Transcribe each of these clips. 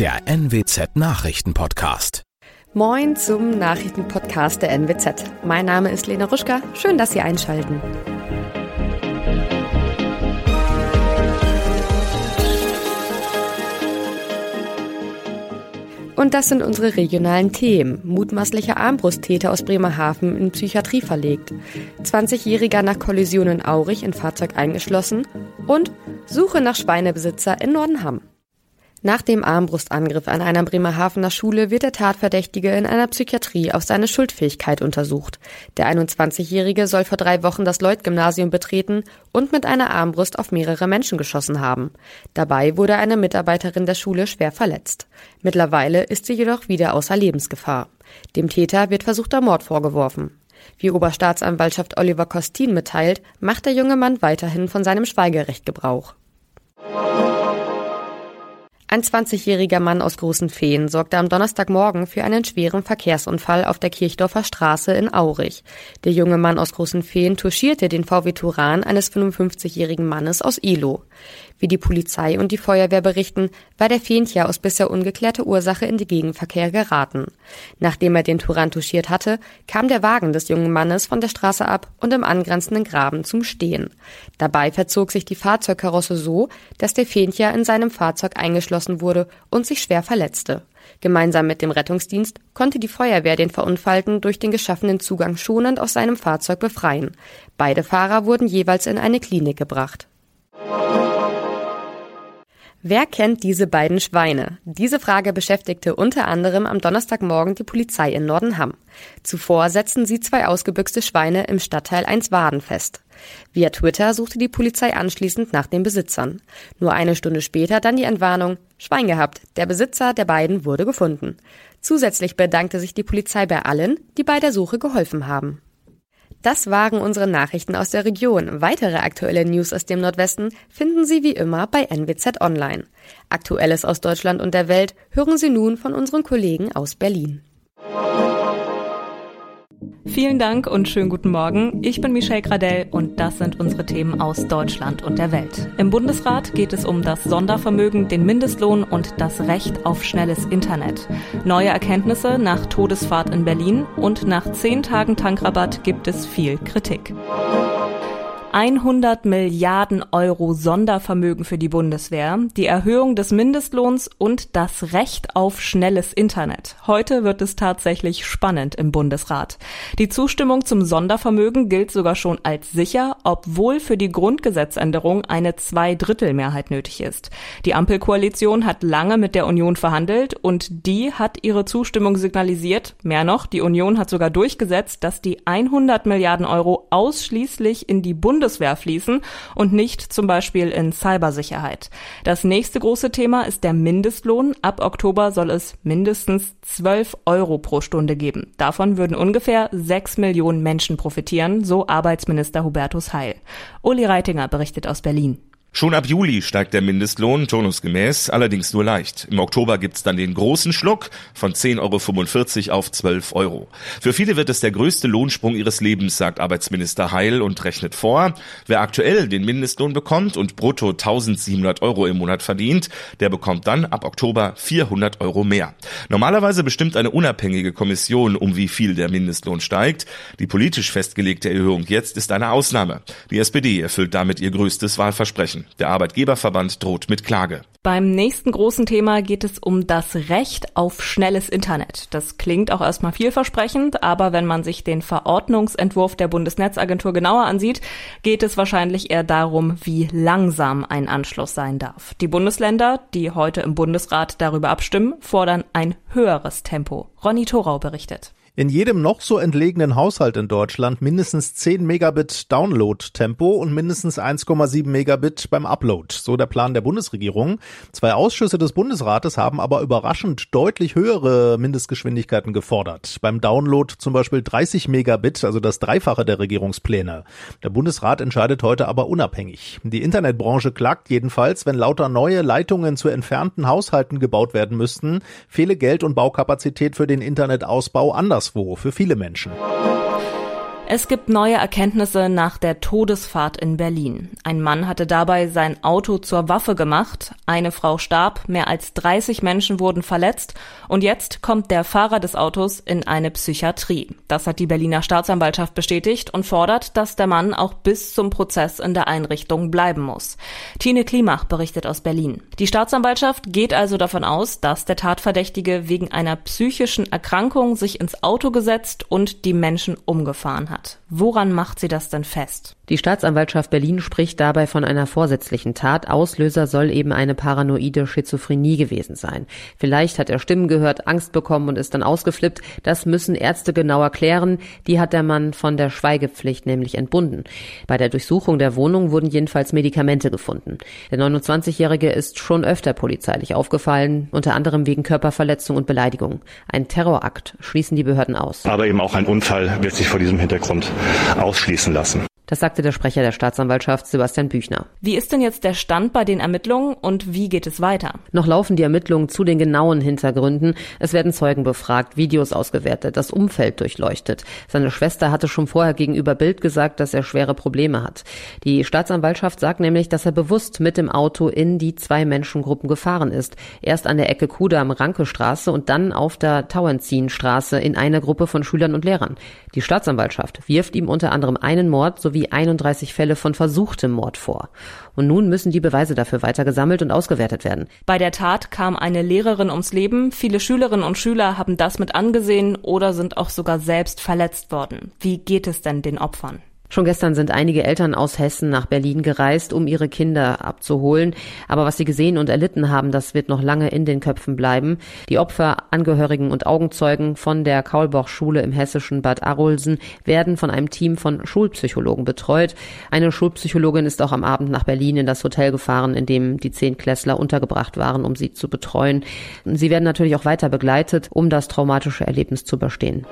der NWZ Nachrichtenpodcast. Moin zum Nachrichtenpodcast der NWZ. Mein Name ist Lena Ruschka. Schön, dass Sie einschalten. Und das sind unsere regionalen Themen. Mutmaßlicher Armbrusttäter aus Bremerhaven in Psychiatrie verlegt. 20-Jähriger nach Kollision in Aurich in Fahrzeug eingeschlossen. Und Suche nach Schweinebesitzer in Nordenham. Nach dem Armbrustangriff an einer Bremerhavener Schule wird der Tatverdächtige in einer Psychiatrie auf seine Schuldfähigkeit untersucht. Der 21-Jährige soll vor drei Wochen das Lloyd-Gymnasium betreten und mit einer Armbrust auf mehrere Menschen geschossen haben. Dabei wurde eine Mitarbeiterin der Schule schwer verletzt. Mittlerweile ist sie jedoch wieder außer Lebensgefahr. Dem Täter wird versuchter Mord vorgeworfen. Wie Oberstaatsanwaltschaft Oliver Kostin mitteilt, macht der junge Mann weiterhin von seinem Schweigerecht Gebrauch. Ein 20-jähriger Mann aus Großen Feen sorgte am Donnerstagmorgen für einen schweren Verkehrsunfall auf der Kirchdorfer Straße in Aurich. Der junge Mann aus Großen Feen touchierte den VW Turan eines 55-jährigen Mannes aus Ilo. Wie die Polizei und die Feuerwehr berichten, war der Fähntier aus bisher ungeklärter Ursache in die Gegenverkehr geraten. Nachdem er den Turan touchiert hatte, kam der Wagen des jungen Mannes von der Straße ab und im angrenzenden Graben zum Stehen. Dabei verzog sich die Fahrzeugkarosse so, dass der Fähntier in seinem Fahrzeug eingeschlossen wurde und sich schwer verletzte. Gemeinsam mit dem Rettungsdienst konnte die Feuerwehr den Verunfallten durch den geschaffenen Zugang schonend aus seinem Fahrzeug befreien. Beide Fahrer wurden jeweils in eine Klinik gebracht. Wer kennt diese beiden Schweine? Diese Frage beschäftigte unter anderem am Donnerstagmorgen die Polizei in Nordenham. Zuvor setzten sie zwei ausgebüxte Schweine im Stadtteil Einswaden fest. Via Twitter suchte die Polizei anschließend nach den Besitzern. Nur eine Stunde später dann die Entwarnung, Schwein gehabt, der Besitzer der beiden wurde gefunden. Zusätzlich bedankte sich die Polizei bei allen, die bei der Suche geholfen haben. Das waren unsere Nachrichten aus der Region. Weitere aktuelle News aus dem Nordwesten finden Sie wie immer bei NWZ Online. Aktuelles aus Deutschland und der Welt hören Sie nun von unseren Kollegen aus Berlin. Vielen Dank und schönen guten Morgen. Ich bin Michelle Gradell und das sind unsere Themen aus Deutschland und der Welt. Im Bundesrat geht es um das Sondervermögen, den Mindestlohn und das Recht auf schnelles Internet. Neue Erkenntnisse nach Todesfahrt in Berlin und nach zehn Tagen Tankrabatt gibt es viel Kritik. 100 Milliarden Euro Sondervermögen für die Bundeswehr, die Erhöhung des Mindestlohns und das Recht auf schnelles Internet. Heute wird es tatsächlich spannend im Bundesrat. Die Zustimmung zum Sondervermögen gilt sogar schon als sicher, obwohl für die Grundgesetzänderung eine Zweidrittelmehrheit nötig ist. Die Ampelkoalition hat lange mit der Union verhandelt und die hat ihre Zustimmung signalisiert. Mehr noch, die Union hat sogar durchgesetzt, dass die 100 Milliarden Euro ausschließlich in die Bundeswehr Bundeswehr fließen und nicht zum Beispiel in Cybersicherheit. Das nächste große Thema ist der Mindestlohn. Ab Oktober soll es mindestens 12 Euro pro Stunde geben. Davon würden ungefähr 6 Millionen Menschen profitieren, so Arbeitsminister Hubertus Heil. Uli Reitinger berichtet aus Berlin. Schon ab Juli steigt der Mindestlohn turnusgemäß, allerdings nur leicht. Im Oktober gibt's dann den großen Schluck von 10,45 Euro auf 12 Euro. Für viele wird es der größte Lohnsprung ihres Lebens, sagt Arbeitsminister Heil und rechnet vor. Wer aktuell den Mindestlohn bekommt und brutto 1700 Euro im Monat verdient, der bekommt dann ab Oktober 400 Euro mehr. Normalerweise bestimmt eine unabhängige Kommission, um wie viel der Mindestlohn steigt. Die politisch festgelegte Erhöhung jetzt ist eine Ausnahme. Die SPD erfüllt damit ihr größtes Wahlversprechen. Der Arbeitgeberverband droht mit Klage. Beim nächsten großen Thema geht es um das Recht auf schnelles Internet. Das klingt auch erstmal vielversprechend, aber wenn man sich den Verordnungsentwurf der Bundesnetzagentur genauer ansieht, geht es wahrscheinlich eher darum, wie langsam ein Anschluss sein darf. Die Bundesländer, die heute im Bundesrat darüber abstimmen, fordern ein höheres Tempo. Ronny Thorau berichtet in jedem noch so entlegenen Haushalt in Deutschland mindestens 10 Megabit Download-Tempo und mindestens 1,7 Megabit beim Upload. So der Plan der Bundesregierung. Zwei Ausschüsse des Bundesrates haben aber überraschend deutlich höhere Mindestgeschwindigkeiten gefordert. Beim Download zum Beispiel 30 Megabit, also das Dreifache der Regierungspläne. Der Bundesrat entscheidet heute aber unabhängig. Die Internetbranche klagt jedenfalls, wenn lauter neue Leitungen zu entfernten Haushalten gebaut werden müssten, fehle Geld und Baukapazität für den Internetausbau anders anderswo für viele Menschen. Es gibt neue Erkenntnisse nach der Todesfahrt in Berlin. Ein Mann hatte dabei sein Auto zur Waffe gemacht, eine Frau starb, mehr als 30 Menschen wurden verletzt und jetzt kommt der Fahrer des Autos in eine Psychiatrie. Das hat die Berliner Staatsanwaltschaft bestätigt und fordert, dass der Mann auch bis zum Prozess in der Einrichtung bleiben muss. Tine Klimach berichtet aus Berlin. Die Staatsanwaltschaft geht also davon aus, dass der Tatverdächtige wegen einer psychischen Erkrankung sich ins Auto gesetzt und die Menschen umgefahren hat hat. Woran macht sie das denn fest? Die Staatsanwaltschaft Berlin spricht dabei von einer vorsätzlichen Tat. Auslöser soll eben eine paranoide Schizophrenie gewesen sein. Vielleicht hat er Stimmen gehört, Angst bekommen und ist dann ausgeflippt. Das müssen Ärzte genauer klären. Die hat der Mann von der Schweigepflicht nämlich entbunden. Bei der Durchsuchung der Wohnung wurden jedenfalls Medikamente gefunden. Der 29-Jährige ist schon öfter polizeilich aufgefallen, unter anderem wegen Körperverletzung und Beleidigung. Ein Terrorakt schließen die Behörden aus. Aber eben auch ein Unfall wird sich vor diesem Hintergrund ausschließen lassen. Das sagte der Sprecher der Staatsanwaltschaft Sebastian Büchner. Wie ist denn jetzt der Stand bei den Ermittlungen und wie geht es weiter? Noch laufen die Ermittlungen zu den genauen Hintergründen. Es werden Zeugen befragt, Videos ausgewertet, das Umfeld durchleuchtet. Seine Schwester hatte schon vorher gegenüber Bild gesagt, dass er schwere Probleme hat. Die Staatsanwaltschaft sagt nämlich, dass er bewusst mit dem Auto in die zwei Menschengruppen gefahren ist. Erst an der Ecke Kudam Ranke Straße und dann auf der Tauentzienstraße in einer Gruppe von Schülern und Lehrern. Die Staatsanwaltschaft wirft ihm unter anderem einen Mord sowie sowie 31 Fälle von versuchtem Mord vor. Und nun müssen die Beweise dafür weiter gesammelt und ausgewertet werden. Bei der Tat kam eine Lehrerin ums Leben. Viele Schülerinnen und Schüler haben das mit angesehen oder sind auch sogar selbst verletzt worden. Wie geht es denn den Opfern? Schon gestern sind einige Eltern aus Hessen nach Berlin gereist, um ihre Kinder abzuholen. Aber was sie gesehen und erlitten haben, das wird noch lange in den Köpfen bleiben. Die Opfer, Angehörigen und Augenzeugen von der Kaulboch-Schule im hessischen Bad Arolsen werden von einem Team von Schulpsychologen betreut. Eine Schulpsychologin ist auch am Abend nach Berlin in das Hotel gefahren, in dem die zehn Klässler untergebracht waren, um sie zu betreuen. Sie werden natürlich auch weiter begleitet, um das traumatische Erlebnis zu überstehen.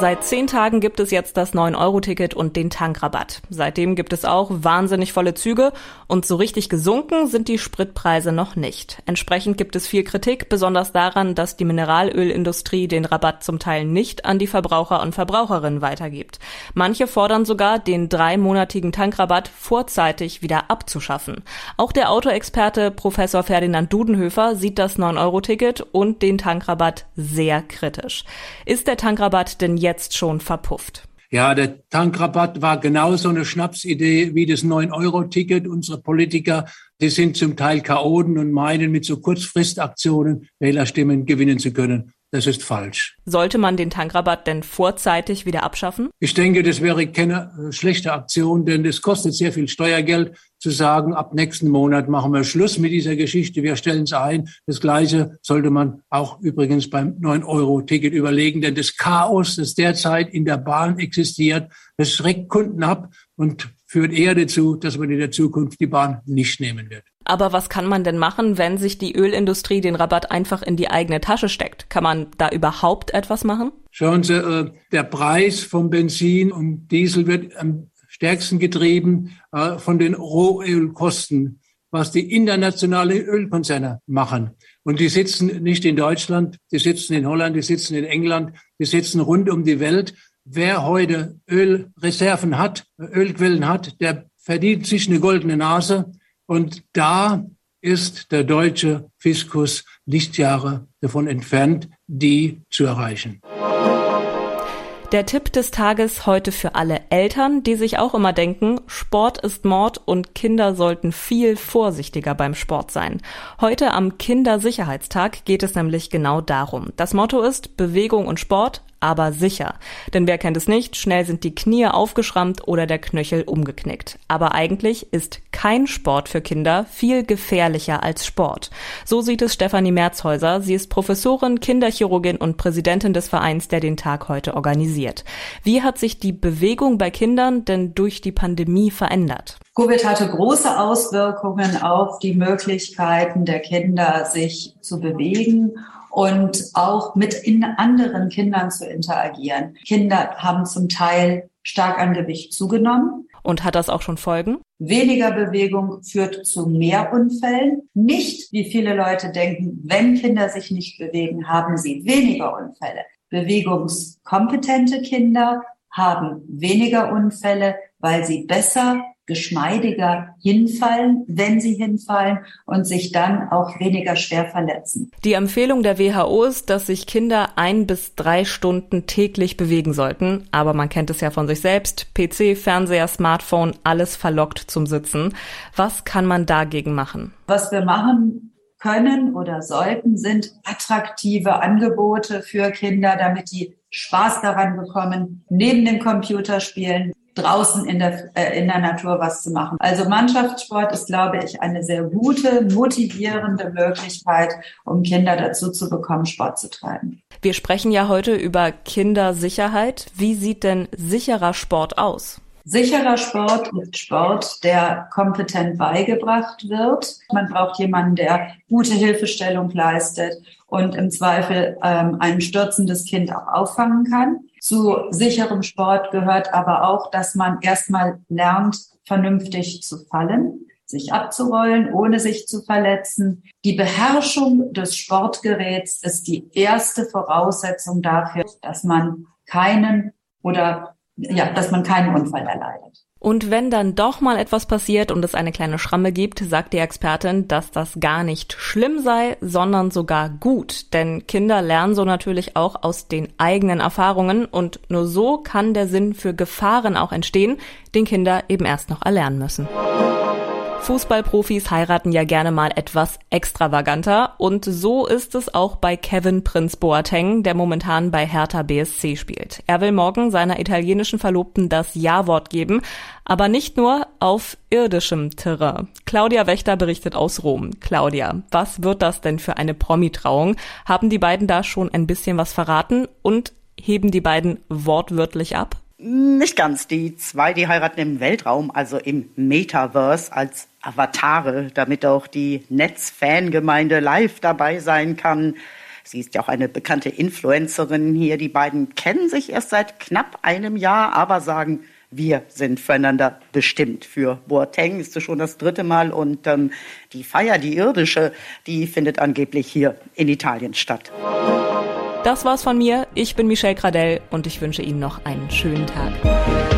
Seit zehn Tagen gibt es jetzt das 9-Euro-Ticket und den Tankrabatt. Seitdem gibt es auch wahnsinnig volle Züge und so richtig gesunken sind die Spritpreise noch nicht. Entsprechend gibt es viel Kritik, besonders daran, dass die Mineralölindustrie den Rabatt zum Teil nicht an die Verbraucher und Verbraucherinnen weitergibt. Manche fordern sogar, den dreimonatigen Tankrabatt vorzeitig wieder abzuschaffen. Auch der Autoexperte Professor Ferdinand Dudenhöfer sieht das 9-Euro-Ticket und den Tankrabatt sehr kritisch. Ist der Tankrabatt denn jetzt jetzt schon verpufft. Ja, der Tankrabatt war genauso eine Schnapsidee wie das 9-Euro-Ticket. Unsere Politiker, die sind zum Teil Chaoten und meinen, mit so Kurzfristaktionen Wählerstimmen gewinnen zu können. Das ist falsch. Sollte man den Tankrabatt denn vorzeitig wieder abschaffen? Ich denke, das wäre keine äh, schlechte Aktion, denn es kostet sehr viel Steuergeld zu sagen, ab nächsten Monat machen wir Schluss mit dieser Geschichte, wir stellen es ein. Das Gleiche sollte man auch übrigens beim 9-Euro-Ticket überlegen, denn das Chaos, das derzeit in der Bahn existiert, das schreckt Kunden ab und führt eher dazu, dass man in der Zukunft die Bahn nicht nehmen wird. Aber was kann man denn machen, wenn sich die Ölindustrie den Rabatt einfach in die eigene Tasche steckt? Kann man da überhaupt etwas machen? Schauen Sie, äh, der Preis von Benzin und Diesel wird am stärksten getrieben äh, von den Rohölkosten, was die internationale Ölkonzerne machen. Und die sitzen nicht in Deutschland, die sitzen in Holland, die sitzen in England, die sitzen rund um die Welt. Wer heute Ölreserven hat, Ölquellen hat, der verdient sich eine goldene Nase und da ist der deutsche Fiskus Lichtjahre davon entfernt, die zu erreichen. Der Tipp des Tages heute für alle Eltern, die sich auch immer denken, Sport ist Mord und Kinder sollten viel vorsichtiger beim Sport sein. Heute am Kindersicherheitstag geht es nämlich genau darum. Das Motto ist Bewegung und Sport, aber sicher. Denn wer kennt es nicht, schnell sind die Knie aufgeschrammt oder der Knöchel umgeknickt. Aber eigentlich ist kein Sport für Kinder viel gefährlicher als Sport. So sieht es Stefanie Merzhäuser. Sie ist Professorin, Kinderchirurgin und Präsidentin des Vereins, der den Tag heute organisiert. Wie hat sich die Bewegung bei Kindern denn durch die Pandemie verändert? Covid hatte große Auswirkungen auf die Möglichkeiten der Kinder, sich zu bewegen und auch mit in anderen Kindern zu interagieren. Kinder haben zum Teil stark an Gewicht zugenommen. Und hat das auch schon Folgen? Weniger Bewegung führt zu mehr Unfällen. Nicht, wie viele Leute denken, wenn Kinder sich nicht bewegen, haben sie weniger Unfälle. Bewegungskompetente Kinder haben weniger Unfälle, weil sie besser geschmeidiger hinfallen, wenn sie hinfallen und sich dann auch weniger schwer verletzen. Die Empfehlung der WHO ist, dass sich Kinder ein bis drei Stunden täglich bewegen sollten. Aber man kennt es ja von sich selbst. PC, Fernseher, Smartphone, alles verlockt zum Sitzen. Was kann man dagegen machen? Was wir machen können oder sollten, sind attraktive Angebote für Kinder, damit die Spaß daran bekommen, neben dem Computerspielen draußen in der, äh, in der Natur was zu machen. Also Mannschaftssport ist, glaube ich, eine sehr gute, motivierende Möglichkeit, um Kinder dazu zu bekommen, Sport zu treiben. Wir sprechen ja heute über Kindersicherheit. Wie sieht denn sicherer Sport aus? Sicherer Sport ist Sport, der kompetent beigebracht wird. Man braucht jemanden, der gute Hilfestellung leistet und im Zweifel ähm, ein stürzendes Kind auch auffangen kann. Zu sicherem Sport gehört aber auch, dass man erstmal lernt, vernünftig zu fallen, sich abzurollen, ohne sich zu verletzen. Die Beherrschung des Sportgeräts ist die erste Voraussetzung dafür, dass man keinen oder ja, dass man keinen Unfall erleidet. Und wenn dann doch mal etwas passiert und es eine kleine Schramme gibt, sagt die Expertin, dass das gar nicht schlimm sei, sondern sogar gut. Denn Kinder lernen so natürlich auch aus den eigenen Erfahrungen und nur so kann der Sinn für Gefahren auch entstehen, den Kinder eben erst noch erlernen müssen. Fußballprofis heiraten ja gerne mal etwas extravaganter und so ist es auch bei Kevin Prinz Boateng, der momentan bei Hertha BSC spielt. Er will morgen seiner italienischen Verlobten das Ja-Wort geben, aber nicht nur auf irdischem Terrain. Claudia Wächter berichtet aus Rom. Claudia, was wird das denn für eine Promitrauung? Haben die beiden da schon ein bisschen was verraten und heben die beiden wortwörtlich ab? Nicht ganz. Die zwei, die heiraten im Weltraum, also im Metaverse als Avatare, damit auch die Netz-Fangemeinde live dabei sein kann. Sie ist ja auch eine bekannte Influencerin hier. Die beiden kennen sich erst seit knapp einem Jahr, aber sagen, wir sind füreinander bestimmt. Für Boateng ist es schon das dritte Mal und ähm, die Feier, die irdische, die findet angeblich hier in Italien statt. Das war's von mir. Ich bin Michelle Gradell und ich wünsche Ihnen noch einen schönen Tag.